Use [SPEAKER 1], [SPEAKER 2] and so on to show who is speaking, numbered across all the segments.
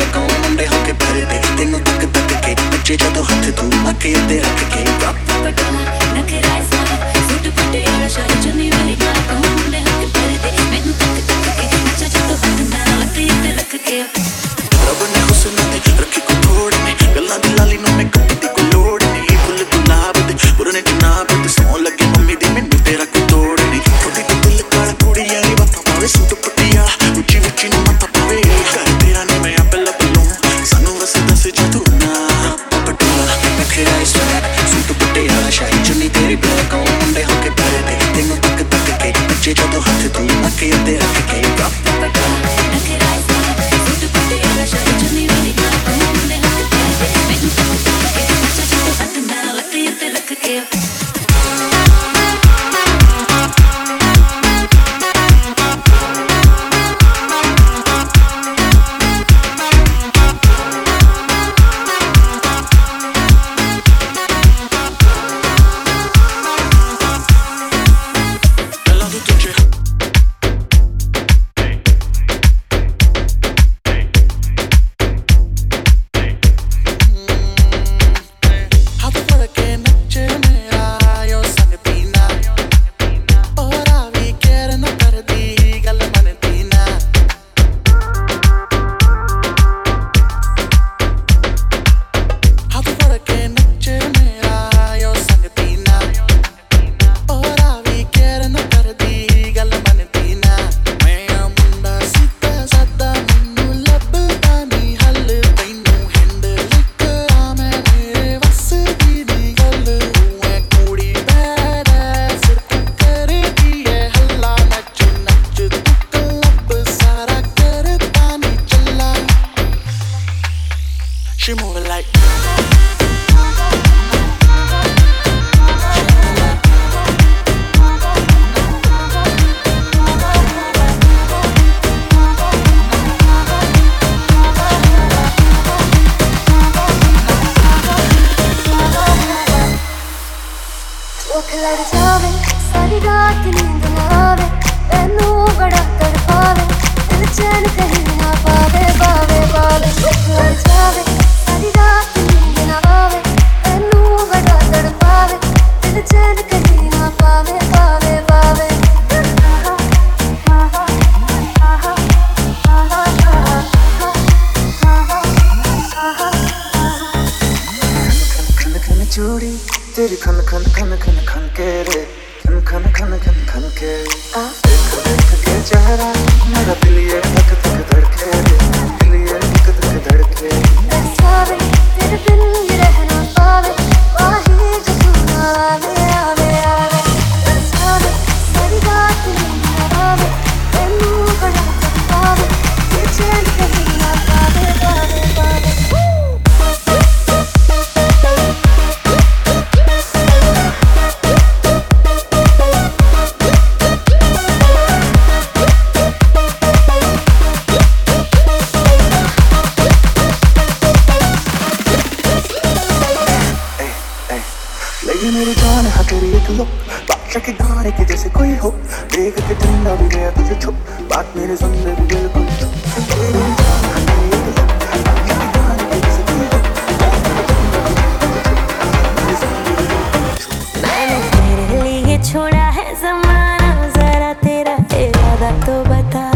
[SPEAKER 1] ਸਾਰੇ ਕੌਣ ਮੁੰਡੇ ਹੋ ਕੇ ਪਰਦੇ ਤੈਨੂੰ
[SPEAKER 2] ਤੱਕ ਤੱਕ ਕੇ ਬੱਚੇ ਜਦੋਂ ਹੱਥ ਤੂੰ ਅੱਖੇ ਤੇ ਰੱਖ ਕੇ। ਰੱਬ ਪਟਾਣਾ ये मेरी जान है तेरी एक लुक। बादशाह के गाने के जैसे कोई हो। देख के ठंडा भी गया तुझे छुप। बात मेरे सुनने भी बिल्कुल
[SPEAKER 1] तो बता।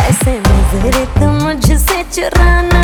[SPEAKER 1] ऐसे नज़र तुम तो मुझसे चुराना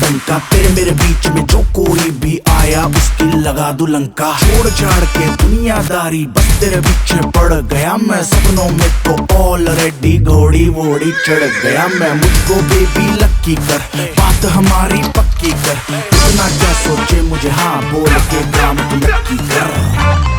[SPEAKER 1] बनता तेरे मेरे
[SPEAKER 3] बीच में जो कोई भी आया, उसकी लगा दू लंका। छोड़ छाड़ के दुनियादारी, बस तेरे पीछे पड़ गया मैं। सपनों में तो ऑलरेडी घोड़ी वोड़ी चढ़ गया मैं। मुझको बेबी लक्की कर, बात हमारी पक्की कर। इतना क्या सोचे मुझे? हाँ बोल के काम लक्की कर।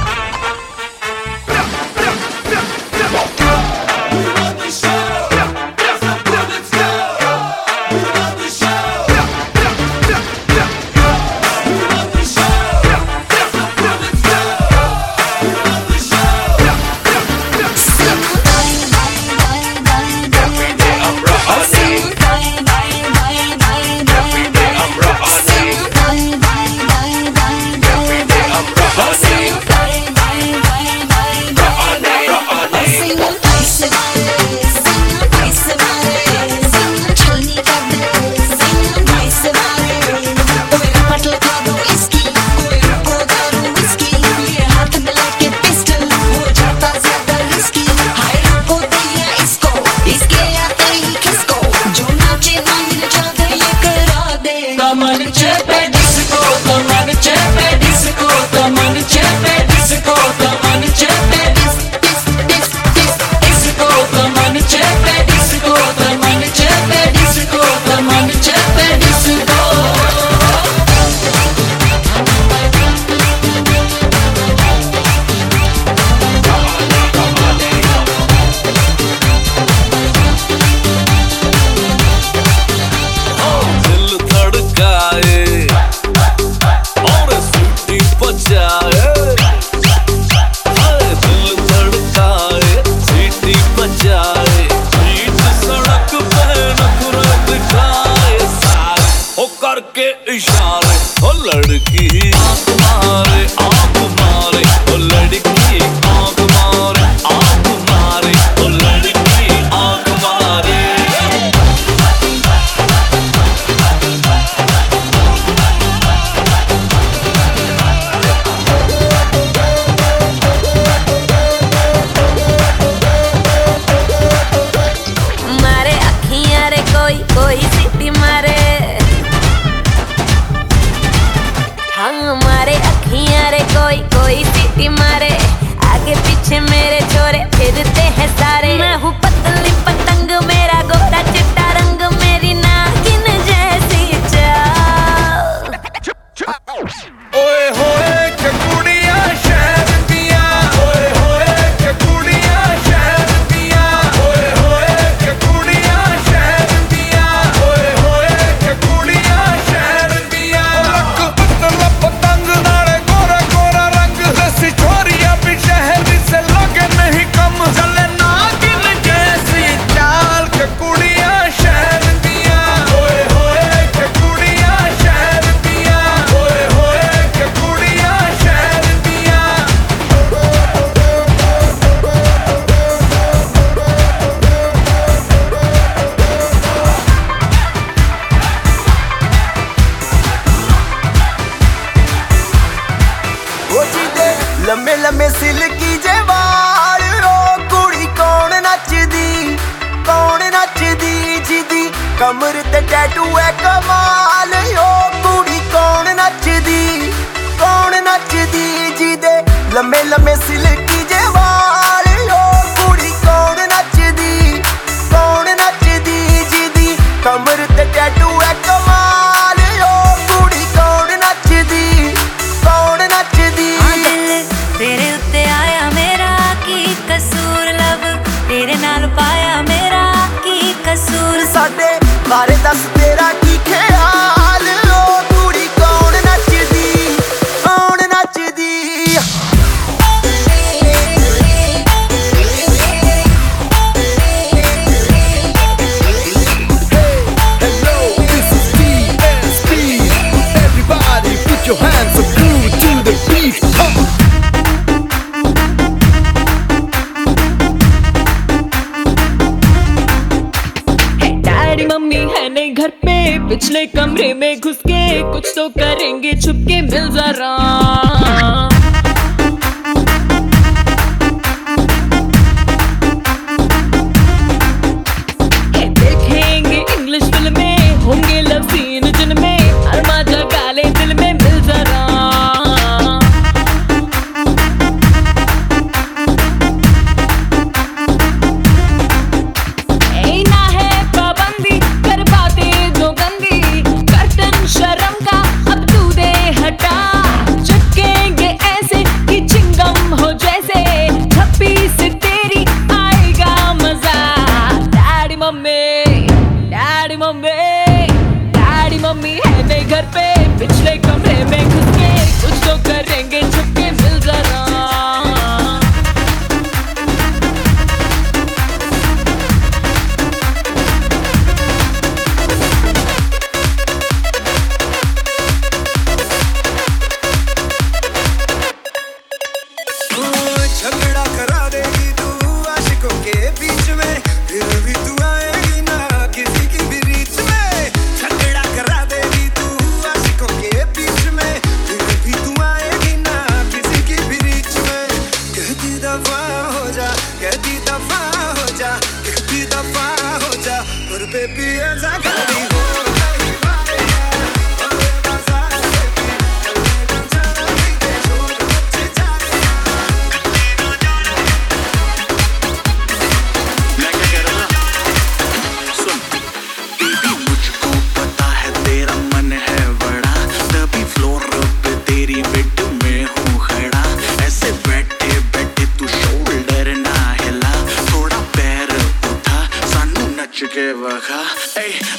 [SPEAKER 4] que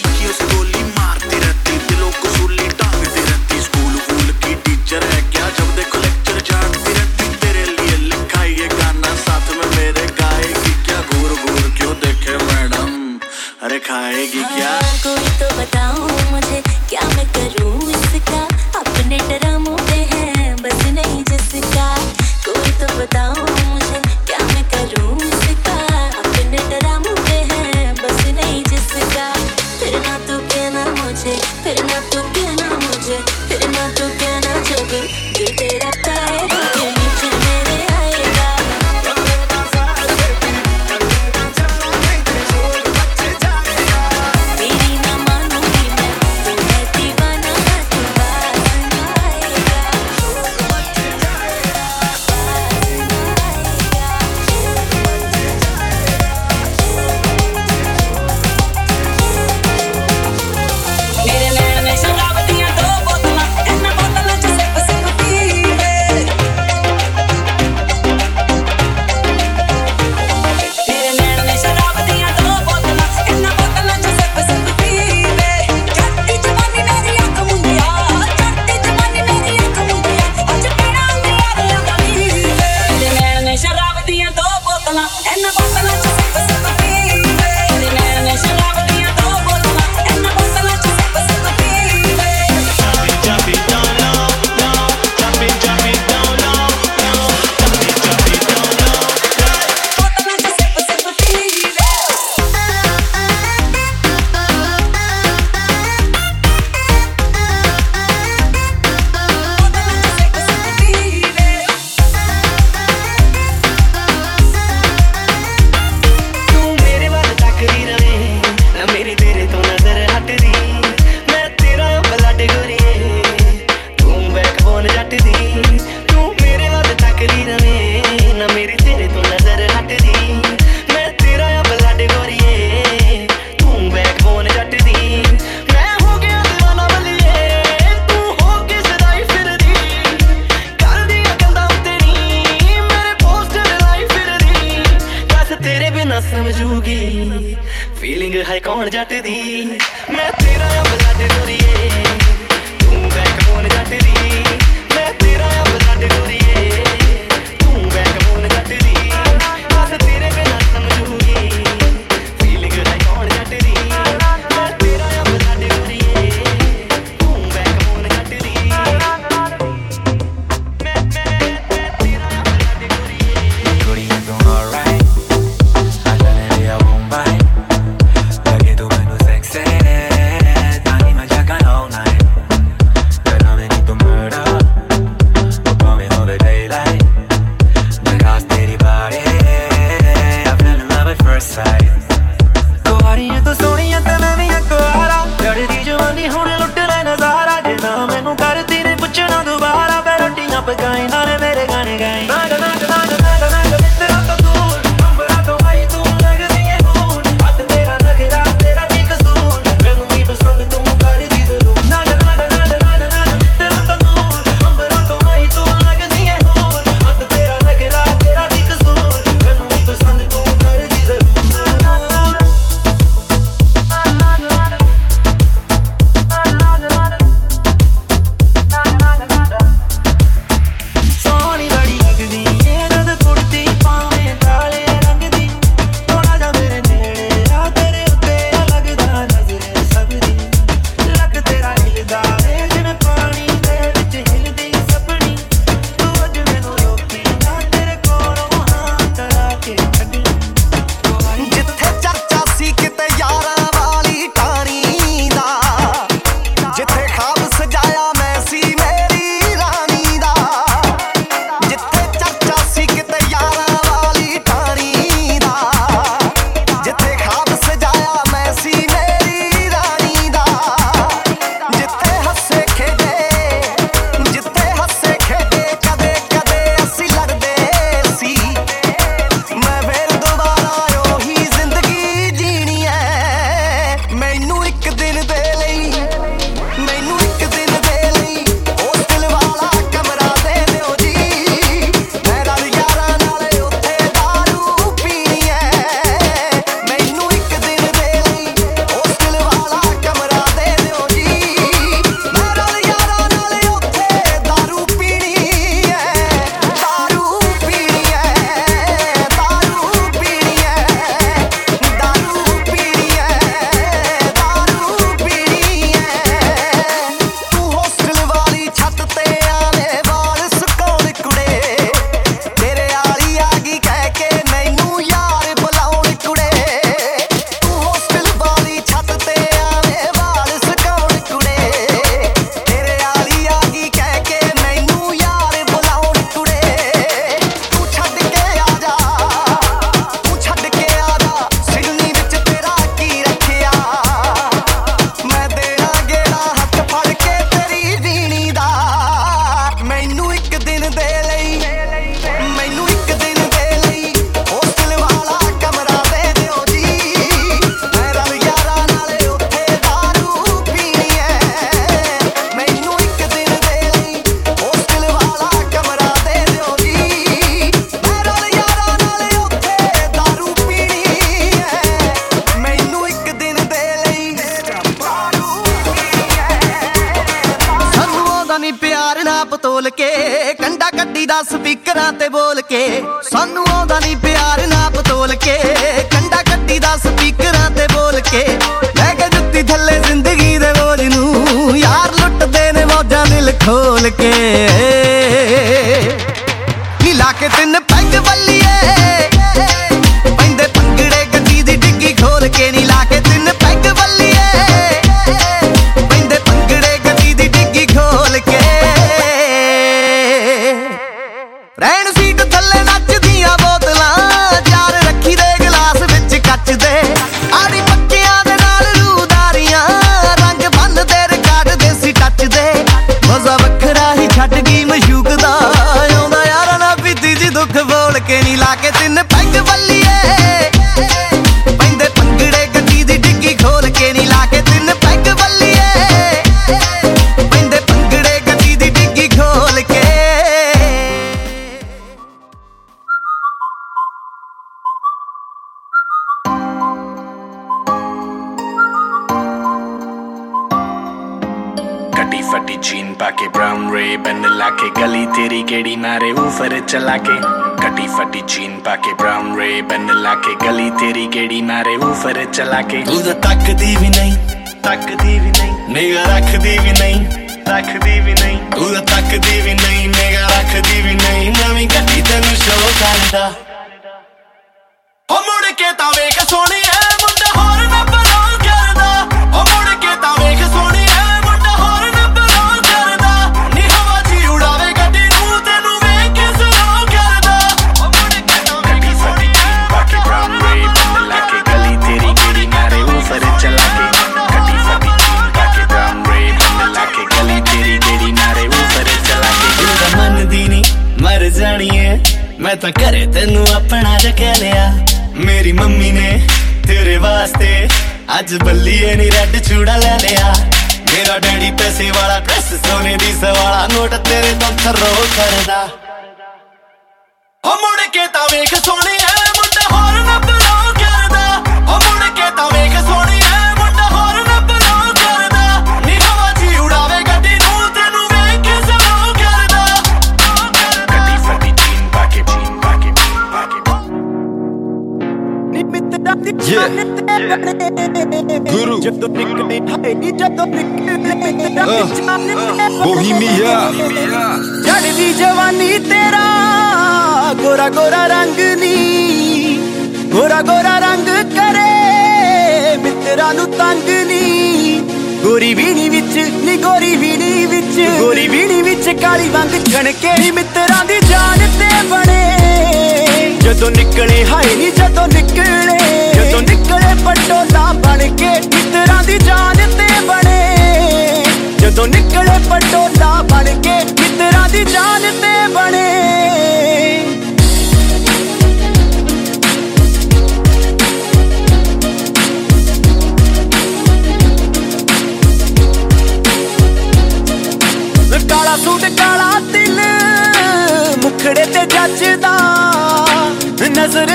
[SPEAKER 5] aquí es ਕੰਡਾ ਸਪੀਕਰਾਂ ਤੇ ਬੋਲ ਕੇ, ਸਾਨੂੰ ਆਉਂਦਾ ਨਹੀਂ ਪਿਆਰ ਨਾ ਪਤੋਲ ਕੇ। ਕੰਡਾ ਕੱਟੀ ਦਾ ਸਪੀਕਰਾਂ ਤੇ ਬੋਲ ਕੇ, ਲੈ ਕੇ ਜੁੱਤੀ ਥੱਲੇ ਜ਼ਿੰਦਗੀ ਦੇ ਬੋਝ ਨੂੰ। ਯਾਰ ਲੁੱਟਦੇ ਨੇ ਮੌਜਾਂ ਦਿਲ ਖੋਲ ਕੇ। ਨੀ ਲਾ ਕੇ ਤਿੰਨ ਕੇ ਦਿਨ ਪੈਗ ਵੱਲੀਏ ਪੈਂਦੇ ਪੰਗੜੇ ਗੱਡੀ ਦੀ ਡਿੱਗੀ ਖੋਲ ਕੇ ਨਹੀਂ ਲਾ ਕੇ ਦਿਨ ਪੈਗ ਵੱਲੀਏ ਪੈਂਦੇ ਪੰਗੜੇ ਗੱਡੀ ਦੀ ਡਿੱਗੀ ਖੋਲ ਕੇ फटी फटी जीन पाके ब्राउन रेब एंड लाके गली तेरी केड़ी नारे ऊपर
[SPEAKER 6] चला के ਰੇ ਬਨ ਲਾ ਕੇ ਗਲੀ ਤੇਰੀ ਕਿਹੜੀ ਮਾਰੇ ਊਫਰ ਚਲਾ ਕੇ। ਤੂੰ ਤਾਂ ਤੱਕਦੀ ਵੀ ਨਹੀਂ। ਤੱਕਦੀ ਵੀ ਨਹੀਂ। ਨਿਗਾ ਰੱਖਦੀ ਵੀ ਨਹੀਂ। ਰੱਖਦੀ ਵੀ ਨਹੀਂ। ਤੂੰ ਤਾਂ ਤੱਕਦੀ ਵੀ ਨਹੀਂ। ਨਿਗਾ ਰੱਖਦੀ ਵੀ ਨਹੀਂ। ਨਵੀਂ ਗੱਡੀ ਤੈਨੂੰ ਸ਼ੋਅ ਕਰਦਾ। ਉਹ ਮੁੜ ਕੇ ਤਾਂ ਮੈਂ ਤਾਂ ਘਰੇ ਤੈਨੂੰ ਆਪਣਾ ਜਕਿਆ ਲਿਆ। ਮੇਰੀ ਮੰਮੀ ਨੇ ਤੇਰੇ ਵਾਸਤੇ ਅੱਜ ਬੱਲੀਏ ਨੀ ਰੈੱਡ ਚੂੜਾ ਲੈ ਲਿਆ। ਮੇਰਾ ਡੈਡੀ ਪੈਸੇ ਵਾਲਾ ਡਰੈਸ ਸੋਨੇ ਦੀ ਸਵਾਲਾ ਨੋਟ ਤੇਰੇ ਤੋਂ ਥਰੋ ਕਰਦਾ। ਹੋ ਮੁੜ ਕੇ ਤਾਂ ਵੇਖ ਸੋਹਣੀਏ ਮੁੰਡਾ ਹੋਰ ਨਾ
[SPEAKER 7] Guru.
[SPEAKER 8] ਬੋਹੀਮੀਆ
[SPEAKER 7] ਚੜਦੀ ਜਵਾਨੀ ਤੇਰਾ ਗੋਰਾ ਗੋਰਾ ਰੰਗ ਨੀ ਗੋਰਾ ਗੋਰਾ ਰੰਗ ਕਰੇ ਮਿੱਤਰਾਂ ਨੂੰ ਤੰਗ ਨੀ ਗੋਰੀ ਵੀਣੀ ਵਿੱਚ ਨੀ ਗੋਰੀ ਵੀਣੀ ਵਿੱਚ ਗੋਰੀ ਵੀਣੀ ਵਿੱਚ ਕਾਲੀ ਵੰਗ ਛਣਕੇ ਨੀ ਮਿੱਤਰਾਂ ਦੀ ਜਾਨ ਤੇ ਬਣੇ ਜਦੋਂ ਨਿਕਲੇ ਹਾਏ ਨੀ ਜਦੋਂ ਨਿਕਲੇ ਜਦੋਂ ਨਿਕਲੇ ਪਟੋਲਾ ਬਣ ਕੇ ਮਿੱਤਰਾਂ ਦੀ ਜਾਨ ਤੇ ਬਣੇ। ਜਦੋਂ ਨਿਕਲੇ ਪਟੋਲਾ ਬਣ ਕੇ ਮਿੱਤਰਾਂ ਦੀ ਜਾਨ ਤੇ ਬਣੇ। ਕਾਲਾ ਸੂਟ, ਕਾਲਾ ਦਿਲ ਮੁਖੜੇ ਤੇ ਜੱਜਦਾ ਨਜ਼ਰ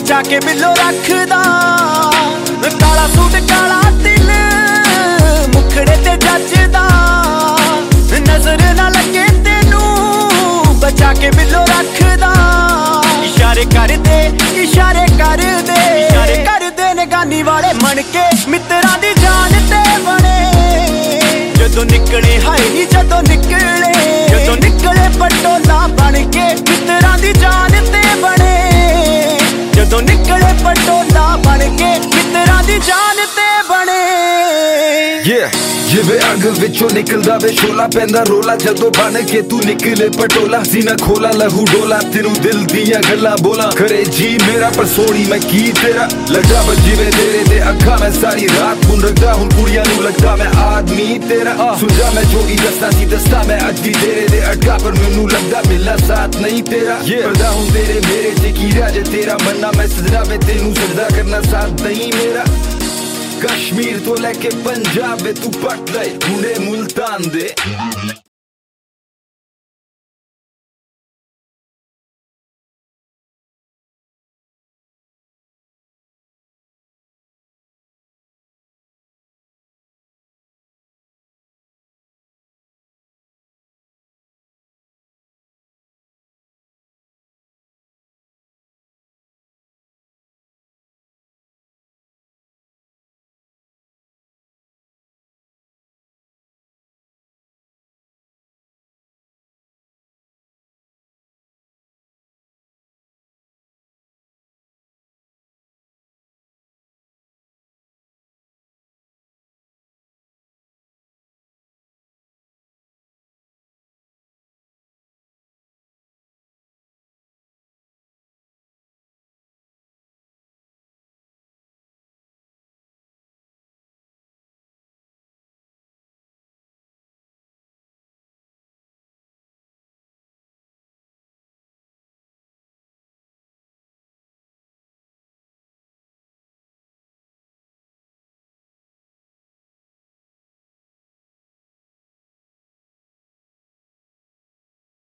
[SPEAKER 7] ਨਾ ਲੱਗੇ ਤੈਨੂੰ ਬਚਾ ਕੇ ਬਿੱਲੋ ਰੱਖਦਾ। ਕਾਲਾ ਸੂਟ, ਕਾਲਾ ਦਿਲ ਮੁਖੜੇ ਤੇ ਜੱਜਦਾ। ਨਜ਼ਰ ਨਾ ਲੱਗੇ ਤੈਨੂੰ, ਬਚਾ ਕੇ ਬਿੱਲੋ ਰੱਖਦਾ। ਇਸ਼ਾਰੇ ਕਰਦੇ ਇਸ਼ਾਰੇ ਕਰਦੇ। ਇਸ਼ਾਰੇ ਕਰਦੇ ਨੇ ਗਾਨੀ ਵਾਲੇ ਮਣ ਕੇ ਮਿੱਤਰਾਂ ਦੀ ਜਾਨ ਤੇ ਬਣੇ। ਜਦੋਂ ਨਿਕਲੇ, ਹਾਏ ਨੀ ਜਦੋਂ ਨਿਕਲੇ। ਜਦੋਂ ਨਿਕਲੇ ਪਟੋਲਾ ਬਣ ਕੇ ਮਿੱਤਰਾਂ ਦੀ ਜਾਨ ਤੇ ਬਣੇ ਜਦੋਂ ਨਿਕਲੇ ਪਟੋਲਾ ਬਣ ਕੇ ਮਿੱਤਰਾਂ ਦੀ ਜਾਨ ਤੇ। ਬਣੇ
[SPEAKER 8] Yeah ਜਿਵੇਂ ਅੱਗ ਵਿੱਚੋਂ ਨਿਕਲਦਾ ਵੇ ਸ਼ੋਲਾ ਪੈਂਦਾ ਰੋਲਾ ਜਦੋਂ ਬਣ ਕੇ ਤੂੰ ਨਿਕਲੇ ਪਟੋਲਾ। ਸੀਨਾ ਖੋਲਾ ਲਹੂ ਡੋਲਾ ਤੈਨੂੰ ਦਿਲ ਦੀਆਂ ਗੱਲਾਂ ਬੋਲਾਂ। ਕਰੇ ਜੀ ਮੇਰਾ ਪਰ ਸੋਣੀ ਮੈਂ ਕੀ ਤੇਰਾ? ਲੱਗਦਾ ਵਾ ਜਿਵੇਂ ਤੇਰੇ ਤੇ ਅੱਖਾਂ ਮੈਂ ਸਾਰੀ ਰਾਤ ਹੁਣ ਰੱਖਦਾ। ਹੁਣ ਕੁੜੀਆਂ ਨੂੰ ਲੱਗਦਾ ਮੈਂ ਆਦਮੀ ਤੇਰਾ। ਸੁਝਾ ਮੈਂ ਜੋ ਹੀ ਦੱਸਦਾ ਸੀ ਦੱਸਦਾ ਮੈਂ ਅੱਜ ਵੀ ਤੇਰੇ ਦੇ ਅਟਕਾ ਪਰ ਮੈਨੂੰ ਲੱਗਦਾ ਮਿਲਣਾ ਸਾਥ ਨਹੀਂ ਤੇਰਾ। ਪਰਦਾ ਹੁਣ ਤੇਰੇ ਮੇਰੇ ਤੇ ਕੀ ਰਾਜ ਤੇਰਾ ਮੰਨਾ ਮੈਂ ਸਜਦਾ ਵੇ ਤੈਨੂੰ ਸਜਦਾ ਕਰਨਾ ਸਾਥ ਨਹੀਂ ਮੇਰਾ। ਕਸ਼ਮੀਰ ਤੋਂ ਲੈ ਕੇ ਪੰਜਾਬ ਵੇ ਤੂੰ ਪਟ ਲੈ। ਹੁਣੇ ਮੁਲਤਾਨ ਦੇ।